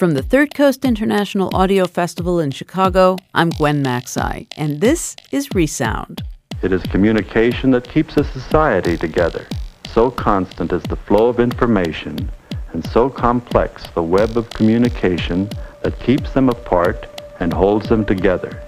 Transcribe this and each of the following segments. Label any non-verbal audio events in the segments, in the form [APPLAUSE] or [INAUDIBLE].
From the Third Coast International Audio Festival in Chicago, I'm Gwen Macsai, and this is Resound. It is communication that keeps a society together. So constant is the flow of information, and so complex the web of communication that keeps them apart and holds them together.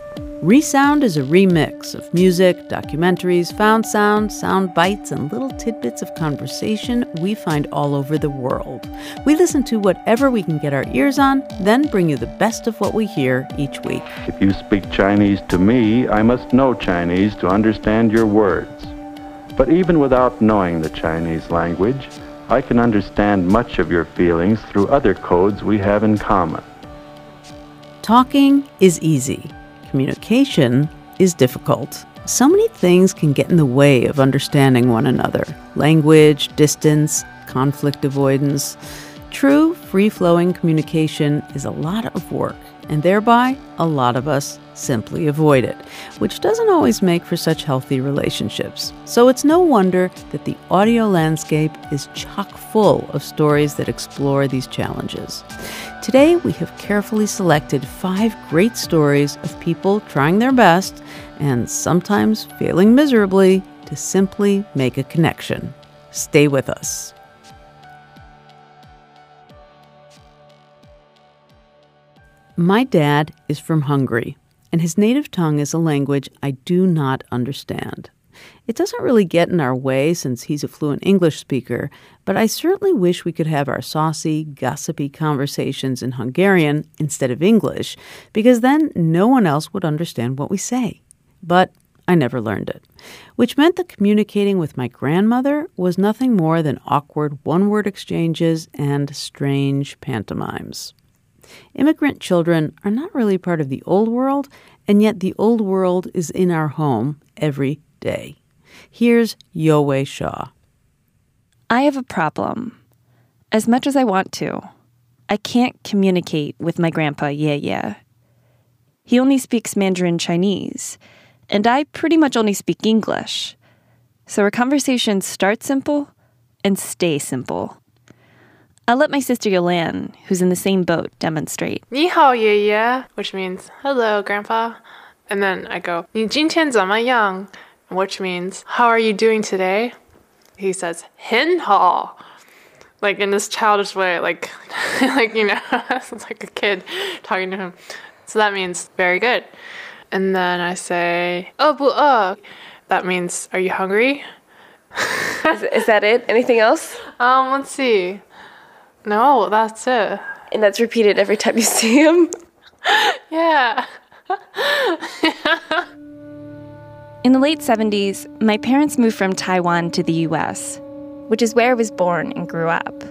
Resound is a remix of music, documentaries, found sound, sound bites, and little tidbits of conversation we find all over the world. We listen to whatever we can get our ears on, then bring you the best of what we hear each week. If you speak Chinese to me, I must know Chinese to understand your words. But even without knowing the Chinese language, I can understand much of your feelings through other codes we have in common. Talking is easy communication is difficult. So many things can get in the way of understanding one another language, distance, conflict avoidance. True, free flowing communication is a lot of work, and thereby, a lot of us simply avoid it, which doesn't always make for such healthy relationships. So it's no wonder that the audio landscape is chock full of stories that explore these challenges. Today, we have carefully selected five great stories of people trying their best and sometimes failing miserably to simply make a connection. Stay with us. My dad is from Hungary and his native tongue is a language I do not understand. It doesn't really get in our way since he's a fluent English speaker, but I certainly wish we could have our saucy, gossipy conversations in Hungarian instead of English, because then no one else would understand what we say. But I never learned it, which meant that communicating with my grandmother was nothing more than awkward one word exchanges and strange pantomimes. Immigrant children are not really part of the old world, and yet the old world is in our home every day. Here's Yowei Shaw. I have a problem. As much as I want to, I can't communicate with my grandpa, Yeah Yeah. He only speaks Mandarin Chinese, and I pretty much only speak English. So our conversations start simple and stay simple. I'll let my sister Yolan, who's in the same boat, demonstrate. 你好，爷爷, which means hello, grandpa. And then I go, 你今天怎么样? which means, How are you doing today? He says, Hin ha. Like in this childish way, like, [LAUGHS] like you know, [LAUGHS] it's like a kid talking to him. So that means very good. And then I say, Oh, bu uh. That means, Are you hungry? is, is, that it? Anything else? Um, let's see. No, that's it. And that's repeated every time you see him. [LAUGHS] yeah. In the late 70s, my parents moved from Taiwan to the US, which is where I was born and grew up.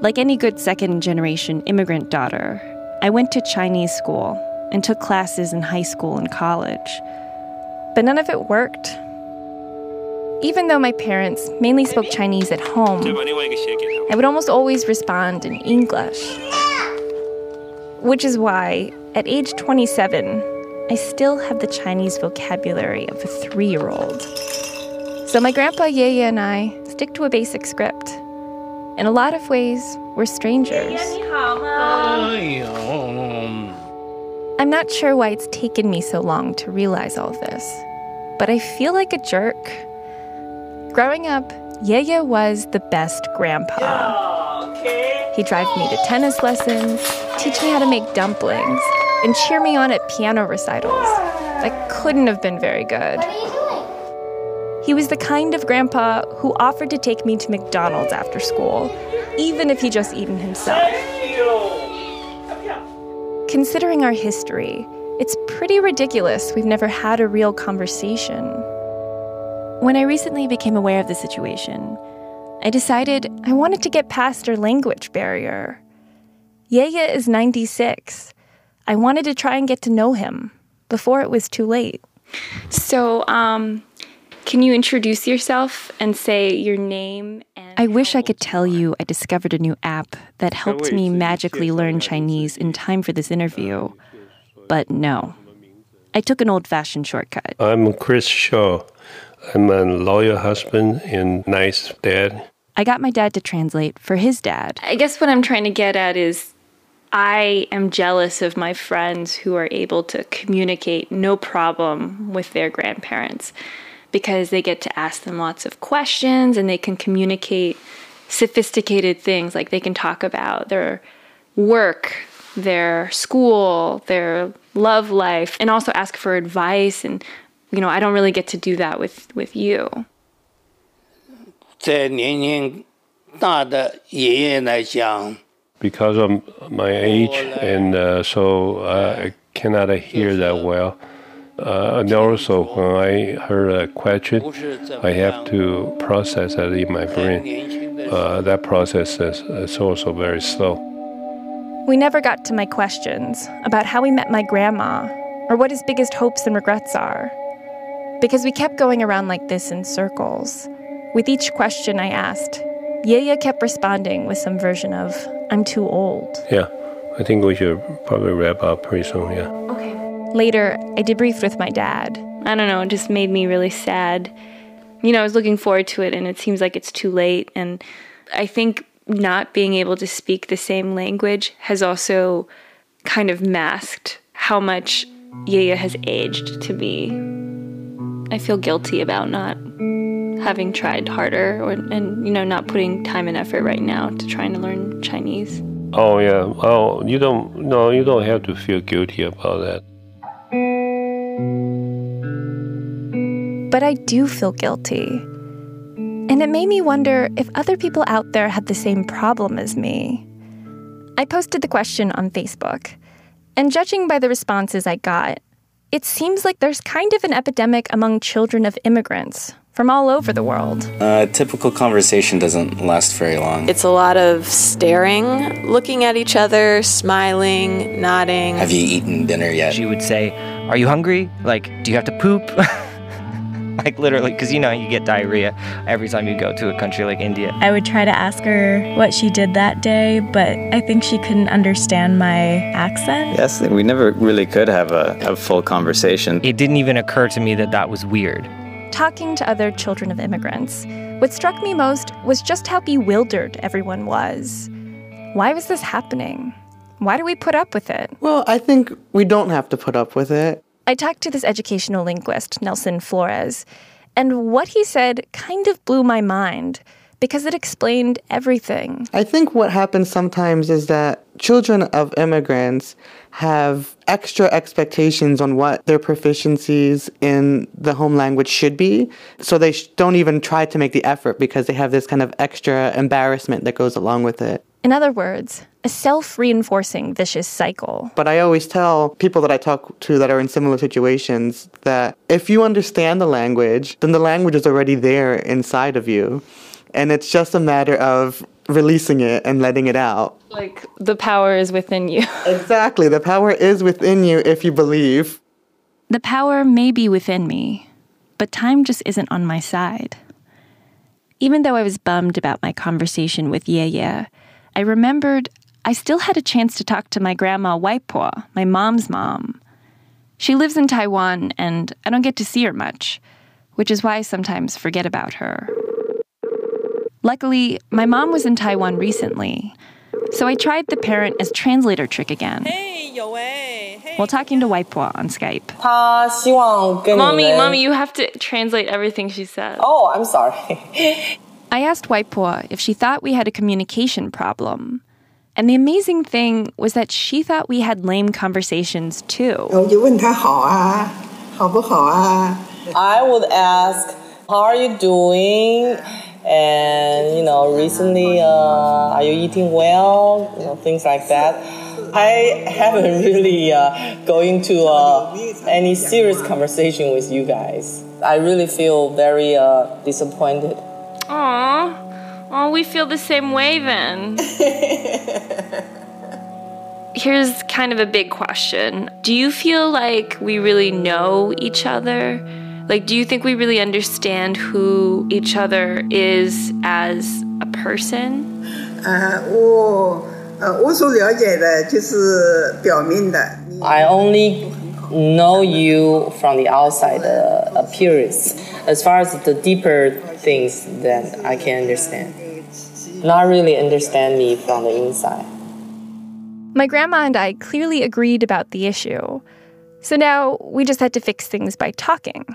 Like any good second generation immigrant daughter, I went to Chinese school and took classes in high school and college. But none of it worked. Even though my parents mainly spoke Chinese at home, I would almost always respond in English. Which is why, at age 27, I still have the Chinese vocabulary of a three year old. So my grandpa, Yeye, and I stick to a basic script. In a lot of ways, we're strangers. Um. I'm not sure why it's taken me so long to realize all this, but I feel like a jerk Growing up, Yeye was the best grandpa. He'd drive me to tennis lessons, teach me how to make dumplings, and cheer me on at piano recitals. I couldn't have been very good. He was the kind of grandpa who offered to take me to McDonald's after school, even if he just eaten himself. Considering our history, it's pretty ridiculous we've never had a real conversation. When I recently became aware of the situation, I decided I wanted to get past our language barrier. Yeye is 96. I wanted to try and get to know him before it was too late. So, um, can you introduce yourself and say your name? And I wish I could tell you I discovered a new app that helped me magically learn Chinese in time for this interview. But no. I took an old fashioned shortcut. I'm Chris Shaw. I'm a lawyer husband and nice dad. I got my dad to translate for his dad. I guess what I'm trying to get at is I am jealous of my friends who are able to communicate no problem with their grandparents because they get to ask them lots of questions and they can communicate sophisticated things like they can talk about their work, their school, their love life and also ask for advice and you know, I don't really get to do that with with you. [LAUGHS] 在年龄大的爷爷来讲， because of my age, and uh, so I cannot hear that well. Uh, and also, when I heard a question, I have to process that in my brain. Uh, that process is, is also very slow. We never got to my questions about how we met my grandma or what his biggest hopes and regrets are. Because we kept going around like this in circles. With each question I asked, Yeye kept responding with some version of, I'm too old. Yeah, I think we should probably wrap up pretty soon. Yeah. Okay. Later, I debriefed with my dad. I don't know, it just made me really sad. You know, I was looking forward to it and it seems like it's too late and I think not being able to speak the same language has also kind of masked how much Yeye has aged to me. I feel guilty about not having tried harder or and you know not putting time and effort right now to trying to learn Chinese. Oh yeah. Oh, you don't. No, you don't have to feel guilty about that. But I do feel guilty. And it made me wonder if other people out there had the same problem as me. I posted the question on Facebook, and judging by the responses I got, it seems like there's kind of an epidemic among children of immigrants from all over the world. A typical conversation doesn't last very long. It's a lot of staring, looking at each other, smiling, nodding. Have you eaten dinner yet? She would say, Are you hungry? Like, do you have to poop? [LAUGHS] [LAUGHS] like, literally, because you know, you get diarrhea every time you go to a country like India. I would try to ask her what she did that day, but I think she couldn't understand my accent. Yes, we never really could have a, a full conversation. It didn't even occur to me that that was weird. Talking to other children of immigrants, what struck me most was just how bewildered everyone was. Why was this happening? Why do we put up with it? Well, I think we don't have to put up with it. I talked to this educational linguist, Nelson Flores, and what he said kind of blew my mind because it explained everything. I think what happens sometimes is that children of immigrants have extra expectations on what their proficiencies in the home language should be. So they sh- don't even try to make the effort because they have this kind of extra embarrassment that goes along with it. In other words, a self reinforcing vicious cycle. But I always tell people that I talk to that are in similar situations that if you understand the language, then the language is already there inside of you. And it's just a matter of releasing it and letting it out. Like the power is within you. [LAUGHS] exactly. The power is within you if you believe. The power may be within me, but time just isn't on my side. Even though I was bummed about my conversation with Yeye, I remembered I still had a chance to talk to my grandma Waipo, my mom's mom. She lives in Taiwan, and I don't get to see her much, which is why I sometimes forget about her. Luckily, my mom was in Taiwan recently, so I tried the parent as translator trick again. While talking to Waipo on Skype. Mommy, mommy, you have to translate everything she says. Oh, I'm sorry. [LAUGHS] I asked Waipo if she thought we had a communication problem. And the amazing thing was that she thought we had lame conversations too. I would ask, How are you doing? And, you know, recently, uh, are you eating well? You know, things like that. I haven't [LAUGHS] really uh, go into uh, any serious conversation with you guys. I really feel very uh, disappointed. Aww. Oh, we feel the same way then. [LAUGHS] Here's kind of a big question. Do you feel like we really know each other? Like, do you think we really understand who each other is as a person? 呃，我呃，我所了解的就是表面的。 I only know you from the outside uh, appearance. As far as the deeper things, that I can understand. Not really understand me from the inside. My grandma and I clearly agreed about the issue. So now we just had to fix things by talking.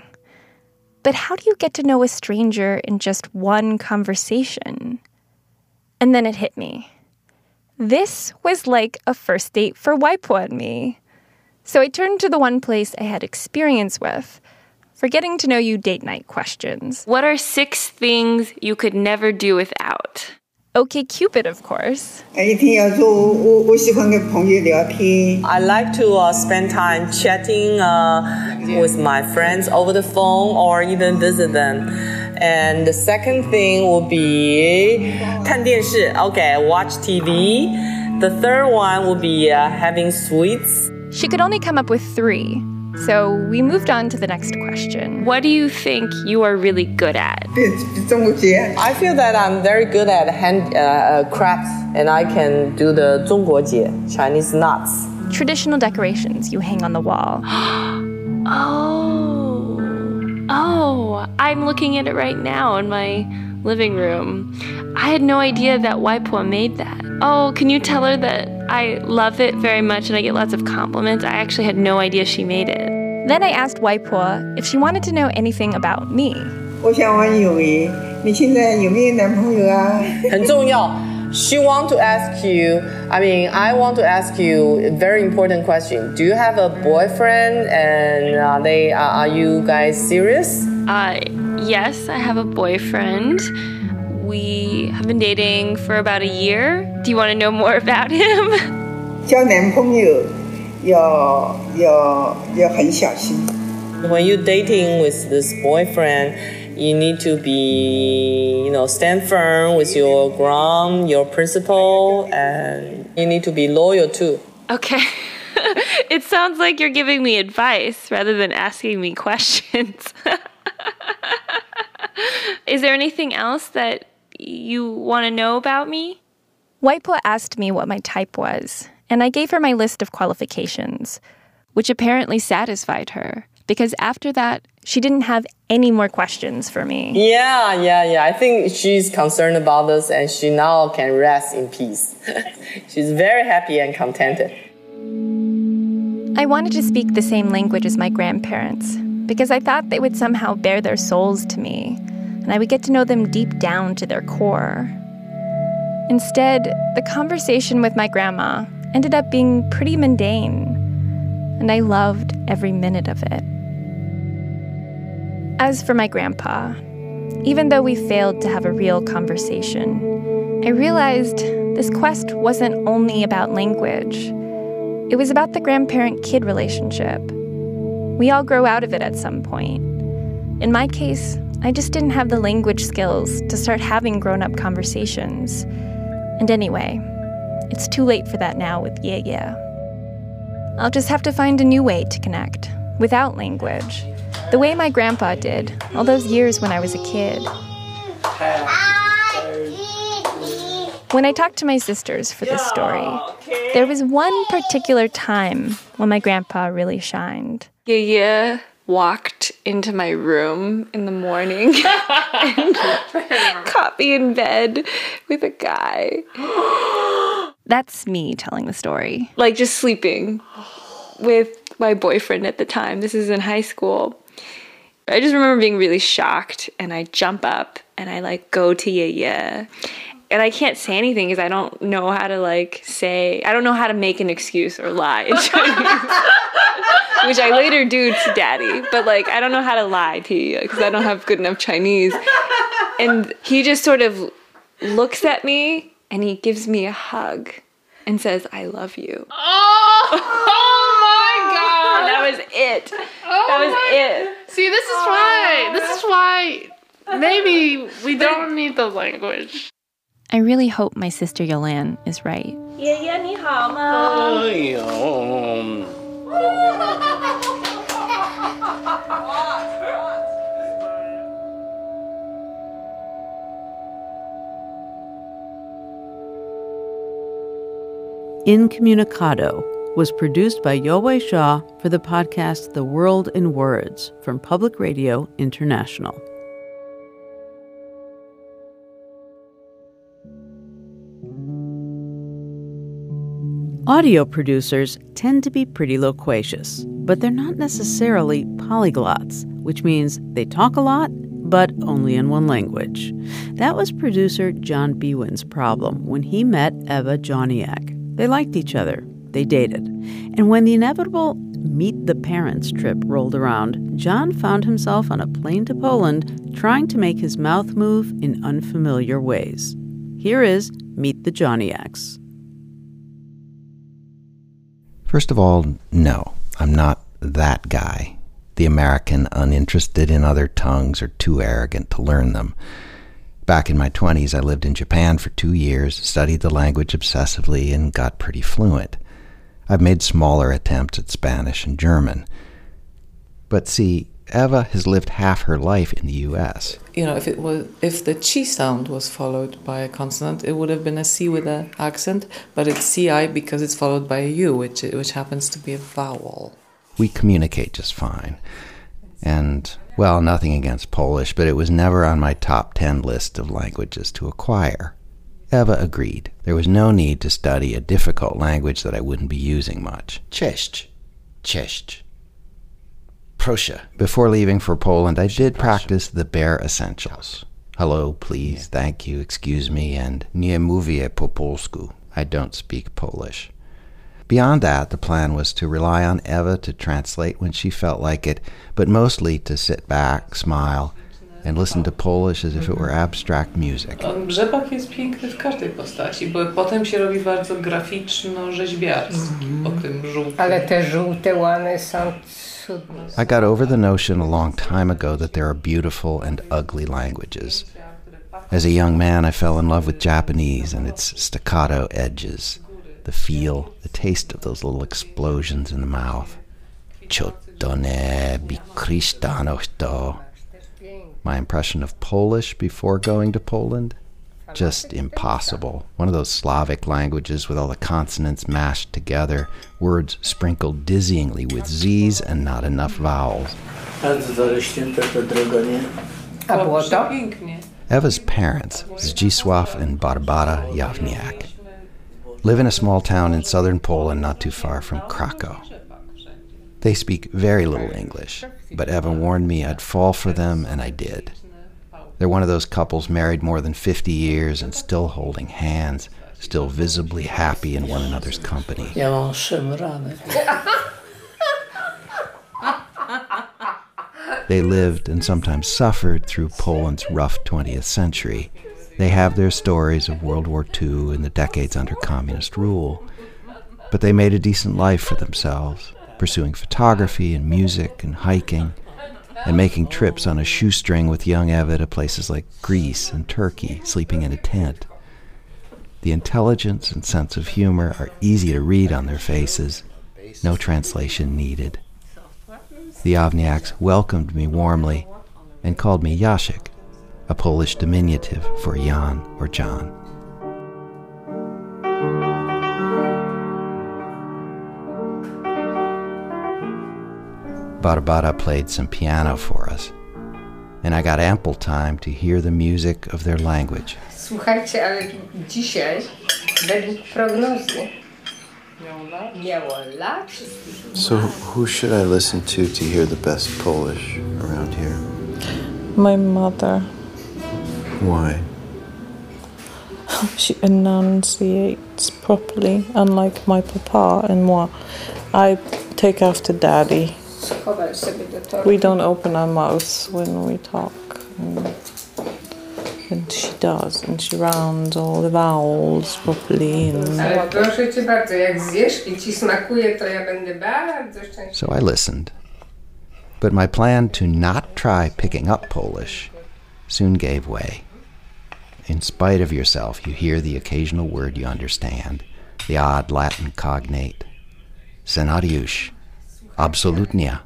But how do you get to know a stranger in just one conversation? And then it hit me. This was like a first date for Waipo and me. So I turned to the one place I had experience with for getting to know you date night questions. What are six things you could never do without? OkCupid, of course. I like to uh, spend time chatting uh, with my friends over the phone or even visit them. And the second thing will be Okay, watch TV. The third one will be uh, having sweets. She could only come up with three. So we moved on to the next question. What do you think you are really good at? I feel that I'm very good at hand uh, uh crafts and I can do the 中国结, Chinese knots. Traditional decorations you hang on the wall. [GASPS] oh. Oh, I'm looking at it right now in my living room. I had no idea that Waipo made that. Oh, can you tell her that I love it very much and I get lots of compliments? I actually had no idea she made it. Then I asked Waipo if she wanted to know anything about me. [LAUGHS] She want to ask you. I mean, I want to ask you a very important question. Do you have a boyfriend? And are they? Uh, are you guys serious? I yes, I have a boyfriend. We have been dating for about a year. Do you want to know more about him? [LAUGHS] 交男朋友要要要很小心。When you're dating with this boyfriend you need to be, you know, stand firm with your ground, your principle, and you need to be loyal too. Okay. [LAUGHS] it sounds like you're giving me advice rather than asking me questions. [LAUGHS] Is there anything else that you want to know about me? Waipo asked me what my type was, and I gave her my list of qualifications, which apparently satisfied her because after that, she didn't have any more questions for me. Yeah, yeah, yeah. I think she's concerned about this and she now can rest in peace. [LAUGHS] she's very happy and contented. I wanted to speak the same language as my grandparents because I thought they would somehow bare their souls to me and I would get to know them deep down to their core. Instead, the conversation with my grandma ended up being pretty mundane, and I loved every minute of it. As for my grandpa, even though we failed to have a real conversation, I realized this quest wasn't only about language. It was about the grandparent kid relationship. We all grow out of it at some point. In my case, I just didn't have the language skills to start having grown up conversations. And anyway, it's too late for that now with Yeye. I'll just have to find a new way to connect, without language the way my grandpa did all those years when I was a kid. When I talked to my sisters for this story, there was one particular time when my grandpa really shined. Yeah, walked into my room in the morning [LAUGHS] and caught me in bed with a guy. [GASPS] That's me telling the story. Like just sleeping with my boyfriend at the time. This is in high school. I just remember being really shocked and I jump up and I like go to yeah yeah. And I can't say anything because I don't know how to like say I don't know how to make an excuse or lie in [LAUGHS] Chinese. Which I later do to daddy, but like I don't know how to lie to you because I don't have good enough Chinese. And he just sort of looks at me and he gives me a hug and says, I love you. Oh, [LAUGHS] oh my god. That was it. Oh that was my. it. See, this is why. This is why maybe we don't need the language. I really hope my sister Yolan is right. Incommunicado was produced by Yowei Shaw for the podcast The World in Words from Public Radio International. Audio producers tend to be pretty loquacious, but they're not necessarily polyglots, which means they talk a lot, but only in one language. That was producer John Biewen's problem when he met Eva Joniak. They liked each other, they dated. And when the inevitable Meet the Parents trip rolled around, John found himself on a plane to Poland trying to make his mouth move in unfamiliar ways. Here is Meet the Joniaks. First of all, no, I'm not that guy. The American uninterested in other tongues or too arrogant to learn them. Back in my 20s, I lived in Japan for two years, studied the language obsessively, and got pretty fluent. I've made smaller attempts at Spanish and German. But see, Eva has lived half her life in the U.S. You know, if it was if the chi sound was followed by a consonant, it would have been a c with an accent, but it's ci because it's followed by a u, which which happens to be a vowel. We communicate just fine, and well, nothing against Polish, but it was never on my top ten list of languages to acquire. Eva agreed. There was no need to study a difficult language that I wouldn't be using much. Cześć. Cześć. Proszę. Before leaving for Poland, I did practice the bare essentials. Hello, please, thank you, excuse me, and nie mówię po polsku. I don't speak Polish. Beyond that, the plan was to rely on Eva to translate when she felt like it, but mostly to sit back, smile, and listen to Polish as if it were mhm. abstract music. Rzepak jest piękny w każdej postaci, bo potem się robi bardzo graficzno-rzeźbiarski mhm. o tym żółtym. Ale te żółte łany są I got over the notion a long time ago that there are beautiful and ugly languages. As a young man, I fell in love with Japanese and its staccato edges, the feel, the taste of those little explosions in the mouth. Chotone bikristano to. My impression of Polish before going to Poland? Just impossible. One of those Slavic languages with all the consonants mashed together, words sprinkled dizzyingly with Z's and not enough vowels. Eva's parents, Zdzisław and Barbara Jawniak, live in a small town in southern Poland not too far from Krakow. They speak very little English, but Evan warned me I'd fall for them, and I did. They're one of those couples married more than 50 years and still holding hands, still visibly happy in one another's company. They lived and sometimes suffered through Poland's rough 20th century. They have their stories of World War II and the decades under communist rule. But they made a decent life for themselves, pursuing photography and music and hiking, and making trips on a shoestring with young Eva to places like Greece and Turkey, sleeping in a tent. The intelligence and sense of humor are easy to read on their faces, no translation needed. The Jawniaks welcomed me warmly and called me Yashik, a Polish diminutive for Jan or John. Barbara played some piano for us, and I got ample time to hear the music of their language. Słuchajcie, ale dzisiaj, według prognozy. So, who should I listen to to hear the best Polish around here? My mother. Why? She enunciates properly, unlike my papa and moi. I take after daddy. Schowaj sobie do torby. We don't open our mouths when we talk. And, and she does, and she rounds all the vowels properly. And Ale proszę cię bardzo, jak zjesz i ci smakuje, to ja będę bardzo szczęśliwa. So I listened. But my plan to not try picking up Polish soon gave way. In spite of yourself, you hear the occasional word you understand, the odd Latin cognate. Scenariusz, absolutnia.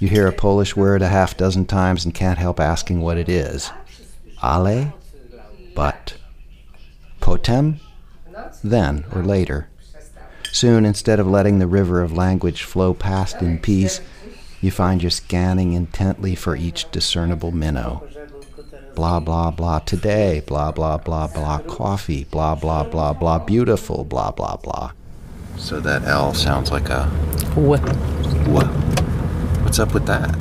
You hear a Polish word a half dozen times and can't help asking what it is. Ale? But. Potem? Then or later. Soon, instead of letting the river of language flow past in peace, you find you're scanning intently for each discernible minnow. Blah, blah, blah, today, blah, blah, blah, blah, coffee, blah, blah, blah, blah, beautiful, blah, blah, blah. So that L sounds like a. What? What? What's up with that?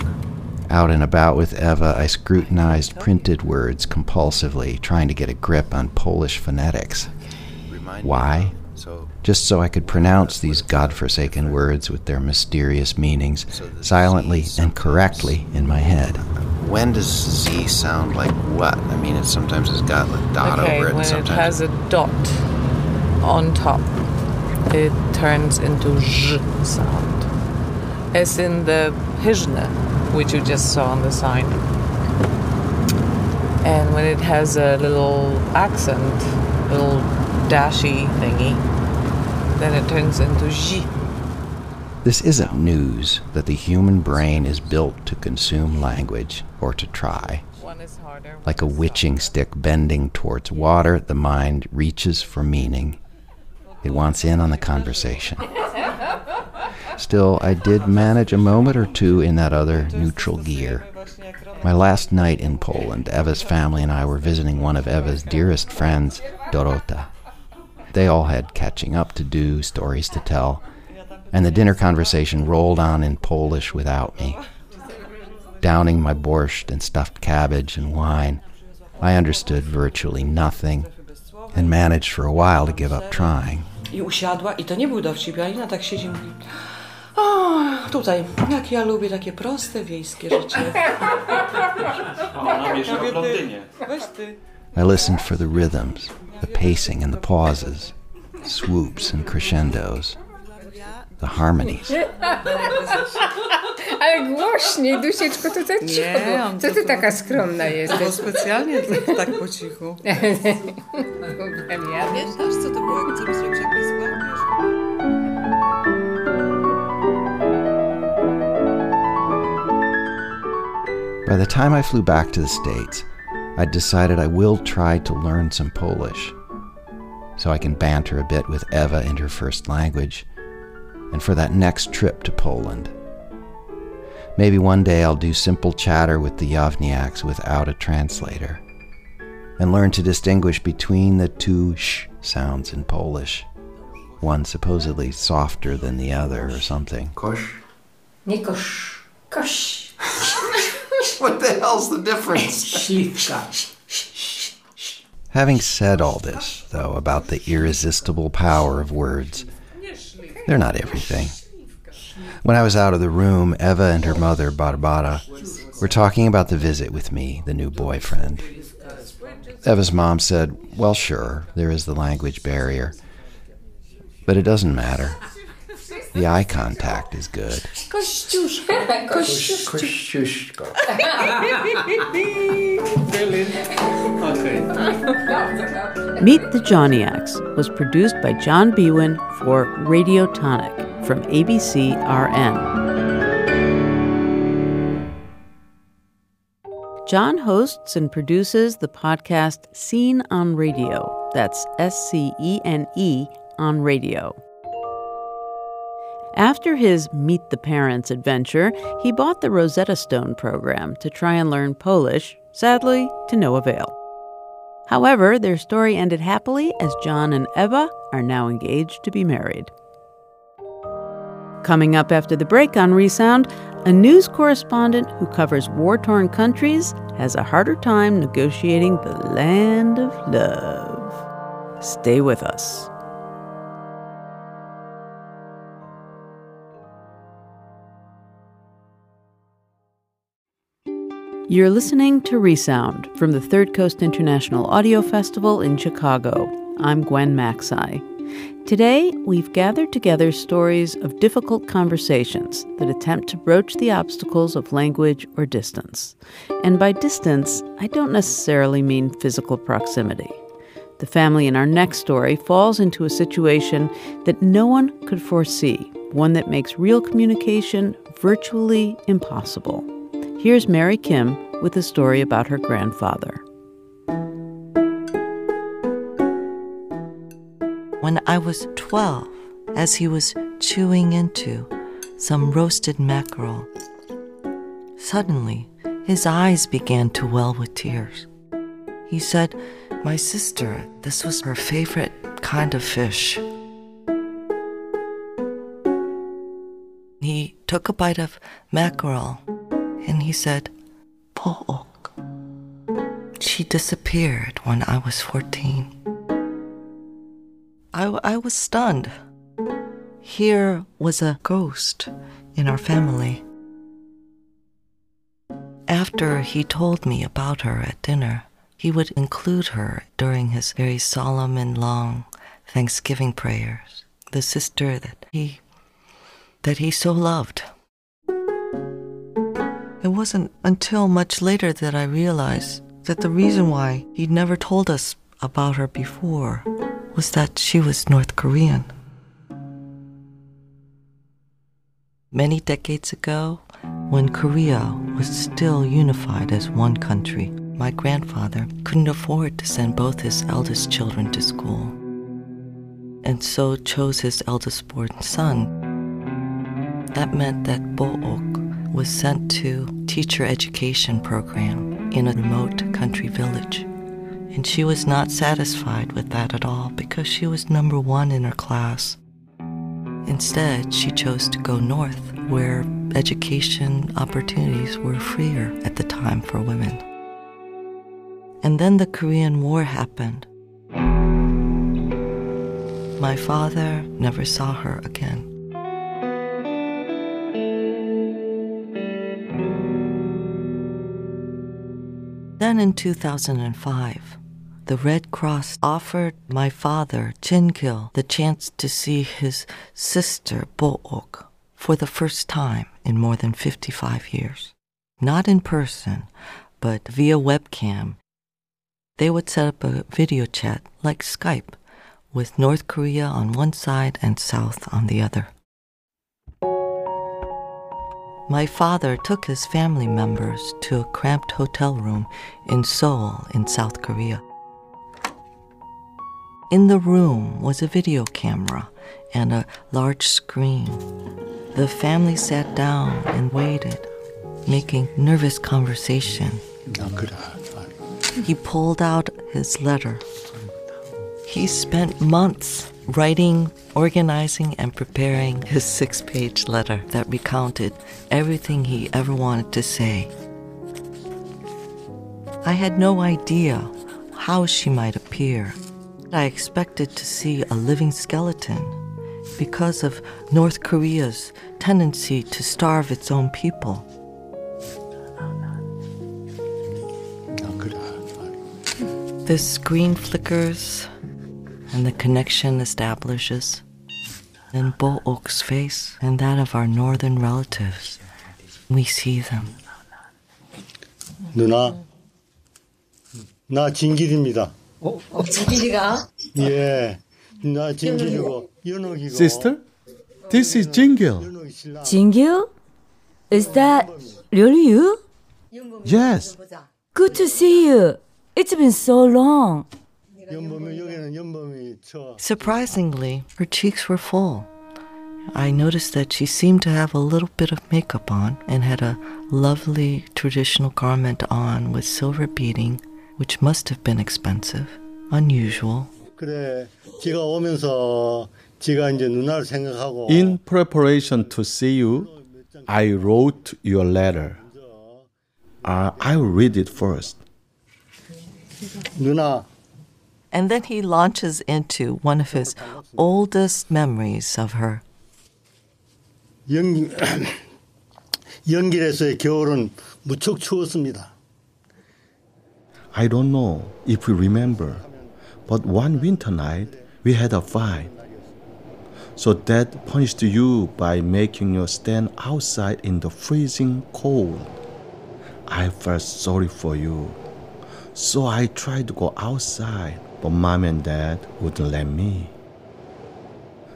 Out and about with Eva, I scrutinized printed words compulsively, trying to get a grip on Polish phonetics. Why? Just so I could pronounce these godforsaken words with their mysterious meanings silently and correctly in my head. When does Z sound like what? I mean, it sometimes has got a dot okay, over it, when and it has a dot on top, it turns into Z sound. As in the Hyżne, which you just saw on the sign. And when it has a little accent, little dashy thingy, then it turns into Z. This isn't news that the human brain is built to consume language or to try. Like a witching stick bending towards water, the mind reaches for meaning. It wants in on the conversation. Still, I did manage a moment or two in that other neutral gear. My last night in Poland, Eva's family and I were visiting one of Eva's dearest friends, Dorota. They all had catching up to do, stories to tell, and the dinner conversation rolled on in Polish without me. Downing my borscht and stuffed cabbage and wine, I understood virtually nothing and managed for a while to give up trying. I usiadła i to nie był dowcip, Alina tak siedzi i mówi o, tutaj, jak ja lubię takie proste wiejskie rzeczy. [LAUGHS] Ona mieszka w Londynie. Weź ty. I listened for the rhythms, the pacing and the pauses, swoops and crescendos, the harmonies. [LAUGHS] Ale głośniej, Dusieczko, to tak cicho Nie, było. Co to ty po- taka skromna To jesteś? było specjalnie tak, tak po cichu. [LAUGHS] ja Wiesz, wiesz co to było, jak coś zrobisz, jak złapiesz? By the time I flew back to the States, I'd decided I will try to learn some Polish so I can banter a bit with Eva in her first language and for that next trip to Poland. Maybe one day I'll do simple chatter with the Yavniaks without a translator and learn to distinguish between the two sh sounds in Polish, one supposedly softer than the other or something. Kosh? Nie kosz, kosz. [LAUGHS] What the hell's the difference? [LAUGHS] Śliwka. Having said all this, though, about the irresistible power of words, they're not everything. When I was out of the room, Eva and her mother, Barbara, were talking about the visit with me, the new boyfriend. Eva's mom said, Well, sure, there is the language barrier, but it doesn't matter. The eye contact is good. Meet the Johniacs was produced by John Biewen for Radiotonic from ABC RN. John hosts and produces the podcast Scene on Radio. That's S C E N E on radio. After his Meet the Parents adventure, he bought the Rosetta Stone program to try and learn Polish, sadly, to no avail. However, their story ended happily as John and Eva are now engaged to be married. Coming up after the break on Resound, a news correspondent who covers war torn countries has a harder time negotiating the land of love. Stay with us. You're listening to Resound from the Third Coast International Audio Festival in Chicago. I'm Gwen Macsai. Today, we've gathered together stories of difficult conversations that attempt to broach the obstacles of language or distance. And by distance, I don't necessarily mean physical proximity. The family in our next story falls into a situation that no one could foresee, one that makes real communication virtually impossible. Here's Mary Kim with a story about her grandfather. When I was 12, as he was chewing into some roasted mackerel, suddenly his eyes began to well with tears. He said, My sister, this was her favorite kind of fish. He took a bite of mackerel, and he said, Po'ok. She disappeared when I was 14. I, I was stunned. Here was a ghost in our family. After he told me about her at dinner, he would include her during his very solemn and long Thanksgiving prayers, the sister that he that he so loved. It wasn't until much later that I realized that the reason why he'd never told us about her before was that she was North Korean. Many decades ago, when Korea was still unified as one country, my grandfather couldn't afford to send both his eldest children to school, and so chose his eldest born son. That meant that Bo'ok was sent to teacher education program in a remote country village. And she was not satisfied with that at all because she was number one in her class. Instead, she chose to go north, where education opportunities were freer at the time for women. And then the Korean War happened. My father never saw her again. Then in 2005, the Red Cross offered my father, Gil, the chance to see his sister, Bo'ok, for the first time in more than 55 years. Not in person, but via webcam. They would set up a video chat like Skype with North Korea on one side and South on the other. My father took his family members to a cramped hotel room in Seoul, in South Korea. In the room was a video camera and a large screen. The family sat down and waited, making nervous conversation. He pulled out his letter. He spent months writing, organizing, and preparing his six page letter that recounted everything he ever wanted to say. I had no idea how she might appear. I expected to see a living skeleton because of North Korea's tendency to starve its own people. The screen flickers and the connection establishes. In Bo'ok's face and that of our northern relatives, we see them. 누나, 나 진길입니다. 어, 진길이가? 예, 나 진길이고 연옥이고. Sister, this is Jingil. Jingil? Is that really you? Yes. Good to see you. It's been so long. Surprisingly, her cheeks were full. I noticed that she seemed to have a little bit of makeup on and had a lovely traditional garment on with silver beading, which must have been expensive, unusual. In preparation to see you, I wrote your letter. Uh, I'll read it first. 누나, And then he launches into one of his oldest memories of her. 연, 연길에서의 [CLEARS THROAT] 겨울은 무척 추웠습니다. I don't know if you remember, but one winter night we had a fight. So Dad punished you by making you stand outside in the freezing cold. I felt sorry for you. So I tried to go outside, but mom and dad wouldn't let me.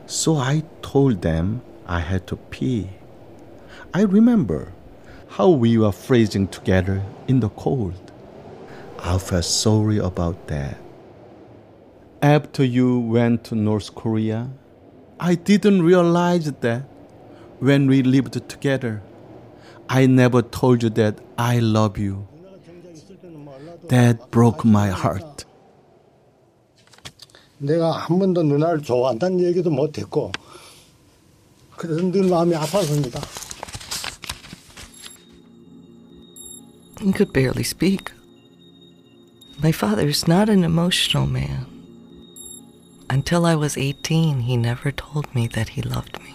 So I told them I had to pee. I remember how we were freezing together in the cold. I felt sorry about that. After you went to North Korea, I didn't realize that when we lived together, I never told you that I love you. That broke my heart. 내가 한 번도 누나를 좋아한다는 얘기도 못했고 그래서 늘 마음이 아팠습니다. He could barely speak. My father is not an emotional man. Until I was 18, he never told me that he loved me.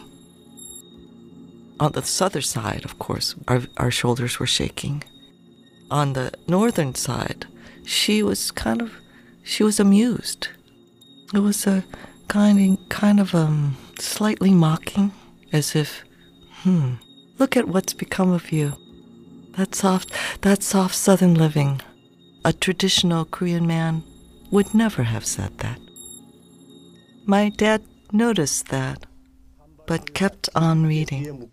On the southern side, of course, our, our shoulders were shaking. On the northern side, she was kind of, she was amused. It was a kind kind of um slightly mocking, as if, hmm, look at what's become of you. That soft that soft southern living. A traditional Korean man would never have said that. My dad noticed that, but kept on reading.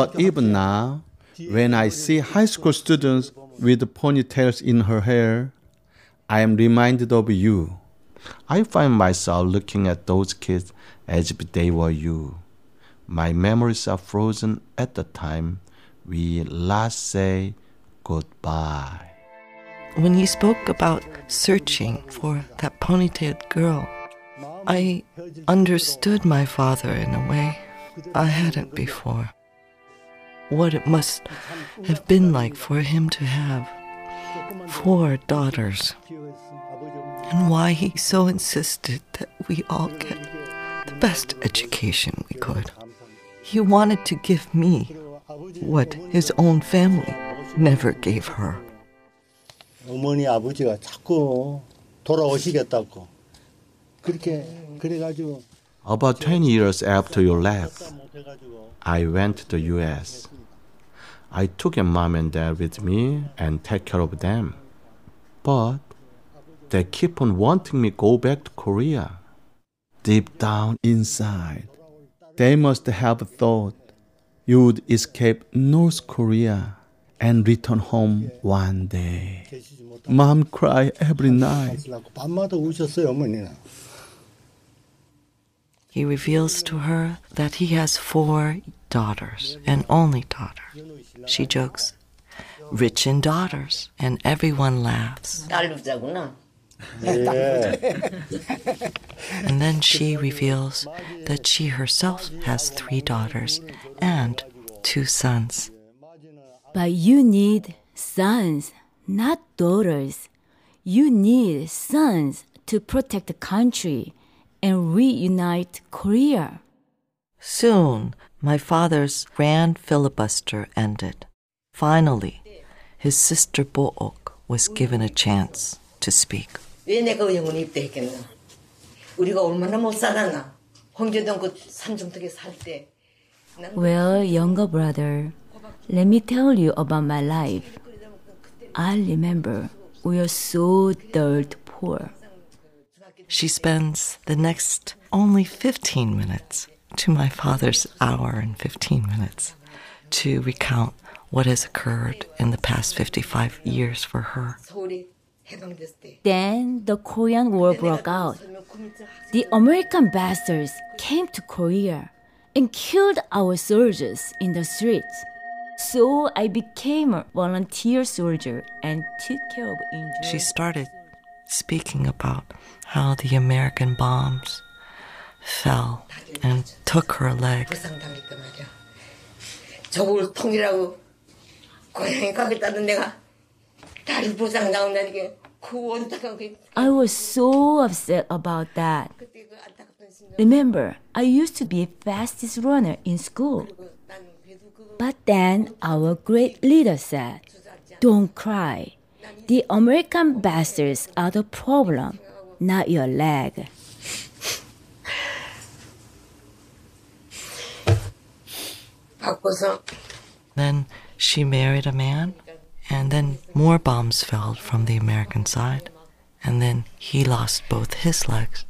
But even now, when I see high school students with the ponytails in her hair, I am reminded of you. I find myself looking at those kids as if they were you. My memories are frozen at the time we last say goodbye. When he spoke about searching for that ponytailed girl, I understood my father in a way I hadn't before What it must have been like for him to have four daughters, and why he so insisted that we all get the best education we could. He wanted to give me what his own family never gave her. 어머니 아버지가 자꾸 돌아오시겠다고 그렇게 그래가지고 About 20 years after you left, I went to the US. I took your mom and dad with me and take care of them. But they keep on wanting me go back to Korea. Deep down inside, they must have thought you would escape North Korea and return home one day. Mom cry every night. He reveals to her that he has four daughters, an only daughter. She jokes, rich in daughters, and everyone laughs. and then she reveals that she herself has three daughters and two sons. But you need sons, not daughters. You need sons to protect the country and reunite Korea. Soon, my father's grand filibuster ended. Finally, his sister Book was given a chance to speak. 왜 내가 영원히 입대했겠나? 우리가 얼마나 못 살았나? 홍제동 그 산중턱에 살 때. Well, younger brother, let me tell you about my life. I remember we were so dirt poor. She spends the next only 15 minutes to my father's hour and 15 minutes to recount what has occurred in the past 55 years for her. Then the Korean War broke out. The American bastards came to Korea and killed our soldiers in the streets. So I became a volunteer soldier and took care of injured. She started speaking about how the American bombs fell and took her leg. 부상당했단 말이야. 저걸 통이라고 고향에 가겠다던 내가 다리 부상 나온다니까 그 원탁한 그 I was so upset about that. Remember, I used to be fastest runner in school. But then our great leader said, Don't cry. The American bastards are the problem, not your leg. Then she married a man, and then more bombs fell from the American side, and then he lost both his legs.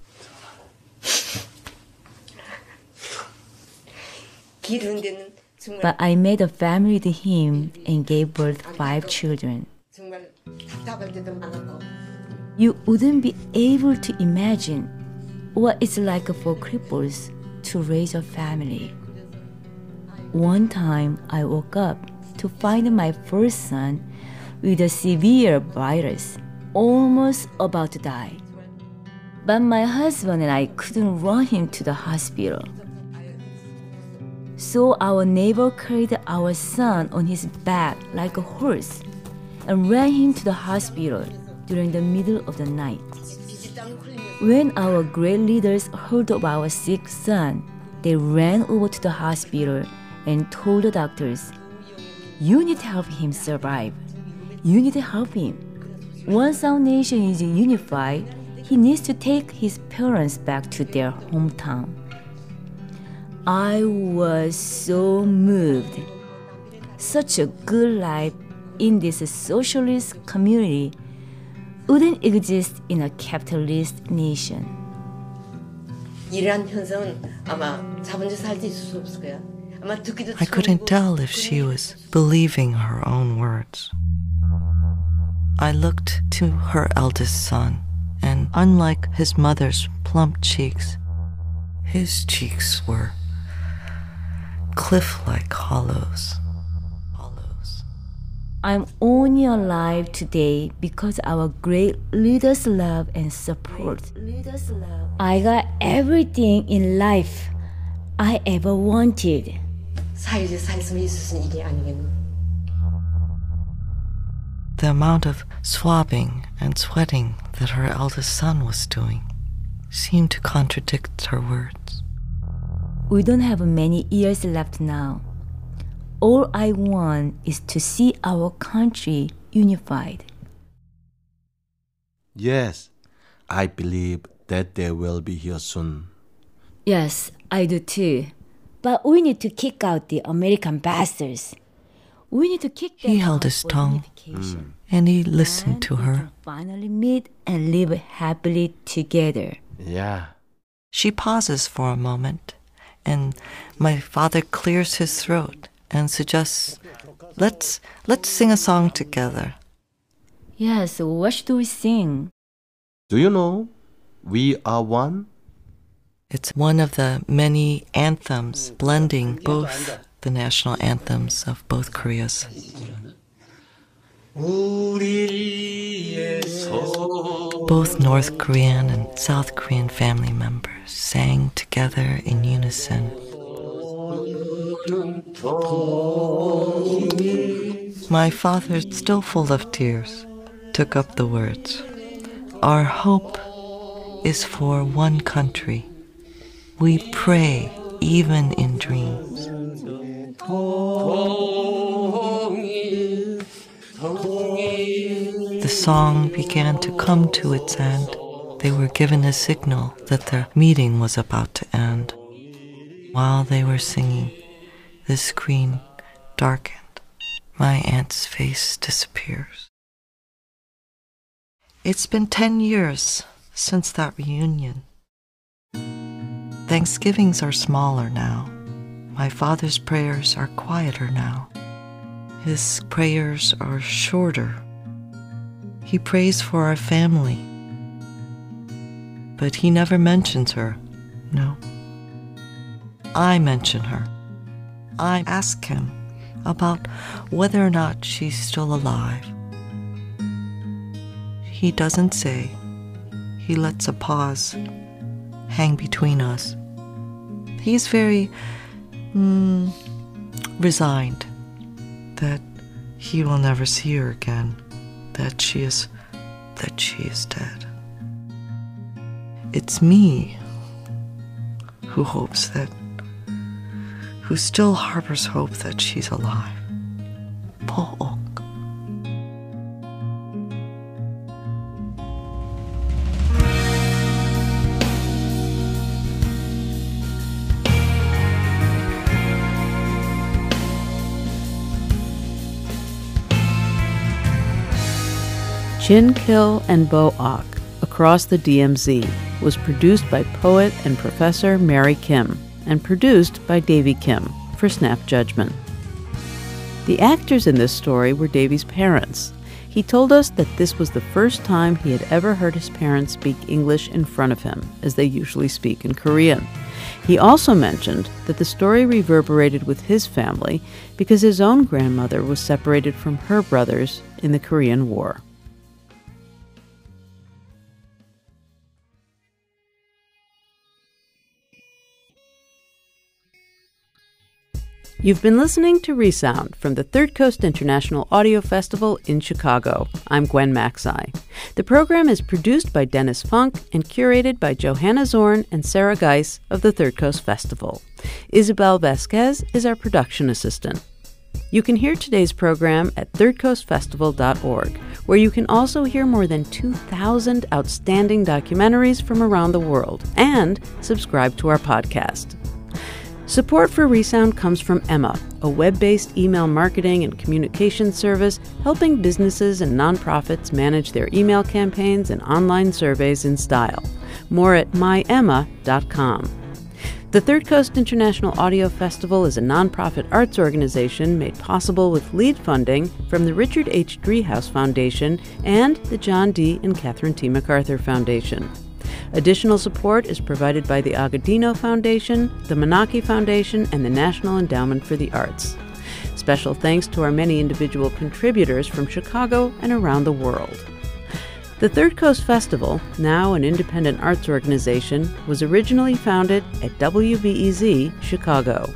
But I made a family with him and gave birth five children. You wouldn't be able to imagine what it's like for cripples to raise a family. One time I woke up to find my first son with a severe virus, almost about to die. But my husband and I couldn't run him to the hospital. So our neighbor carried our son on his back like a horse and ran him to the hospital during the middle of the night. When our great leaders heard of our sick son, they ran over to the hospital and told the doctors, You need to help him survive. You need to help him. Once our nation is unified, he needs to take his parents back to their hometown. I was so moved. Such a good life in this socialist community wouldn't exist in a capitalist nation. I couldn't tell if she was believing her own words. I looked to her eldest son, and unlike his mother's plump cheeks, his cheeks were cliff like hollows. I'm only alive today because our great leaders' love and support. I got everything in life I ever wanted. 사회주의 살았으면 있었은 일이 아니겠노. The amount of swabbing and sweating that her eldest son was doing seemed to contradict her words. We don't have many years left now. All I want is to see our country unified. Yes, I believe that they will be here soon. Yes, I do too. But we need to kick out the American bastards. We need to kick them He held out his tongue unification. and he listened to her. Finally meet and live happily together. Yeah. She pauses for a moment, and my father clears his throat and suggests, "Let's let's sing a song together." Yes, what should we sing? Do you know? We are one. It's one of the many anthems blending both the national anthems of both Koreas. Both North Korean and South Korean family members sang together in unison. My father, still full of tears, took up the words. Our hope is for one country. We pray even in dreams. The song began to come to its end. They were given a signal that the meeting was about to end. While they were singing, the screen darkened. My aunt's face disappears. It's been 10 years since that reunion. Thanksgivings are smaller now. My father's prayers are quieter now. His prayers are shorter. He prays for our family. But he never mentions her. No. I mention her. I ask him about whether or not she's still alive. He doesn't say. He lets a pause hang between us. He's very mm, resigned that he will never see her again, that she is that she is dead. It's me who hopes that who still harbors hope that she's alive. Po ok. Chin Kill and Bo Across the DMZ, was produced by poet and professor Mary Kim and produced by Davey Kim for Snap Judgment. The actors in this story were Davey's parents. He told us that this was the first time he had ever heard his parents speak English in front of him, as they usually speak in Korean. He also mentioned that the story reverberated with his family because his own grandmother was separated from her brothers in the Korean War. You've been listening to Resound from the Third Coast International Audio Festival in Chicago. I'm Gwen Macsai. The program is produced by Dennis Funk and curated by Johanna Zorn and Sarah Geis of the Third Coast Festival. Isabel Vasquez is our production assistant. You can hear today's program at thirdcoastfestival.org, where you can also hear more than 2,000 outstanding documentaries from around the world and subscribe to our podcast. Support for Resound comes from Emma, a web based email marketing and communication service helping businesses and nonprofits manage their email campaigns and online surveys in style. More at myemma.com. The Third Coast International Audio Festival is a nonprofit arts organization made possible with lead funding from the Richard H. Driehaus Foundation and the John D. and Catherine T. MacArthur Foundation. Additional support is provided by the Agudino Foundation, the Menaki Foundation, and the National Endowment for the Arts. Special thanks to our many individual contributors from Chicago and around the world. The Third Coast Festival, now an independent arts organization, was originally founded at WBEZ Chicago.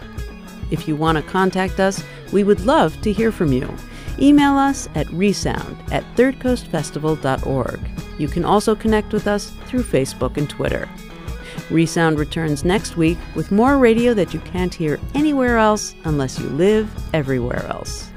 If you want to contact us, we would love to hear from you. Email us at resound at thirdcoastfestival.org. You can also connect with us through Facebook and Twitter. Resound returns next week with more radio that you can't hear anywhere else unless you live everywhere else.